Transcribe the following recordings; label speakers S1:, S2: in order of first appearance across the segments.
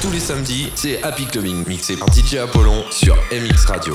S1: Tous les samedis, c'est Happy Clubbing, mixé par DJ Apollon sur MX Radio.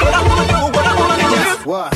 S2: What I wanna do, what I wanna do. What?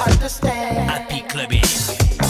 S2: understand. Happy clubbing.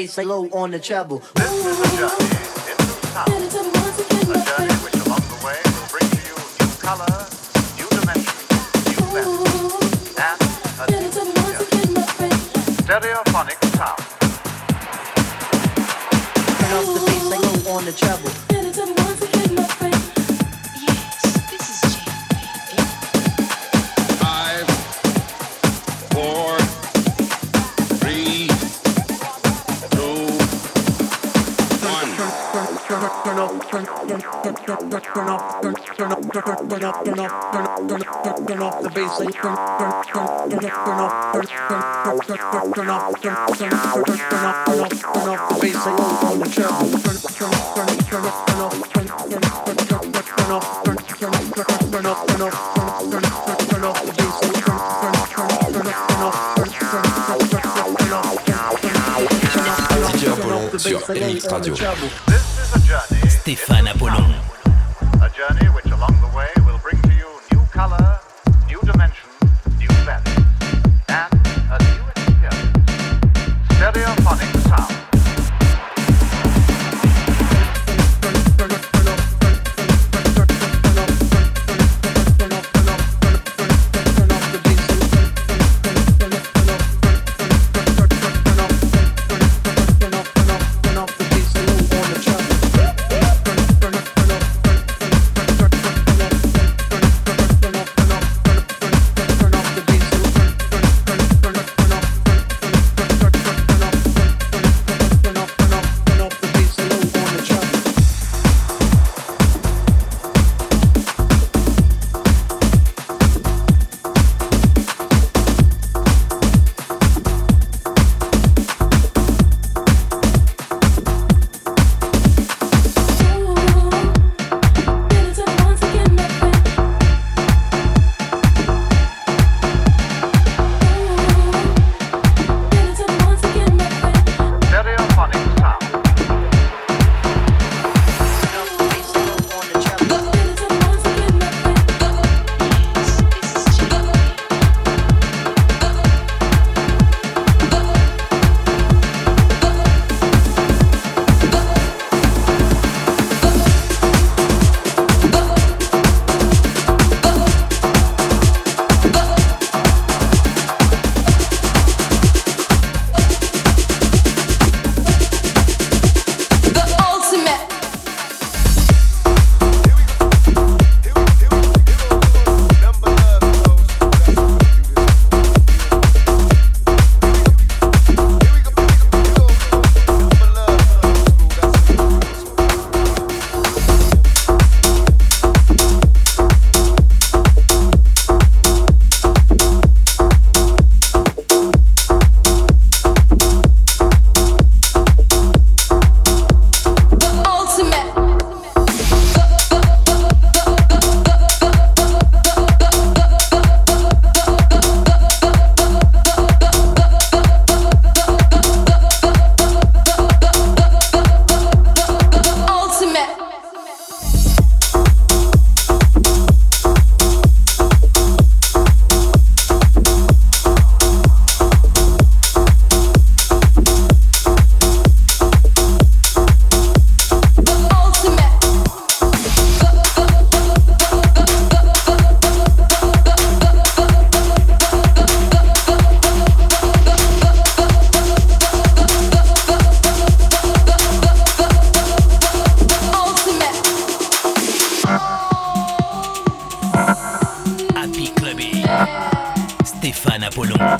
S3: Bass low on the treble.
S4: Radio.
S5: Stéphane Apollon.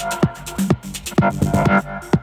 S6: Thank you.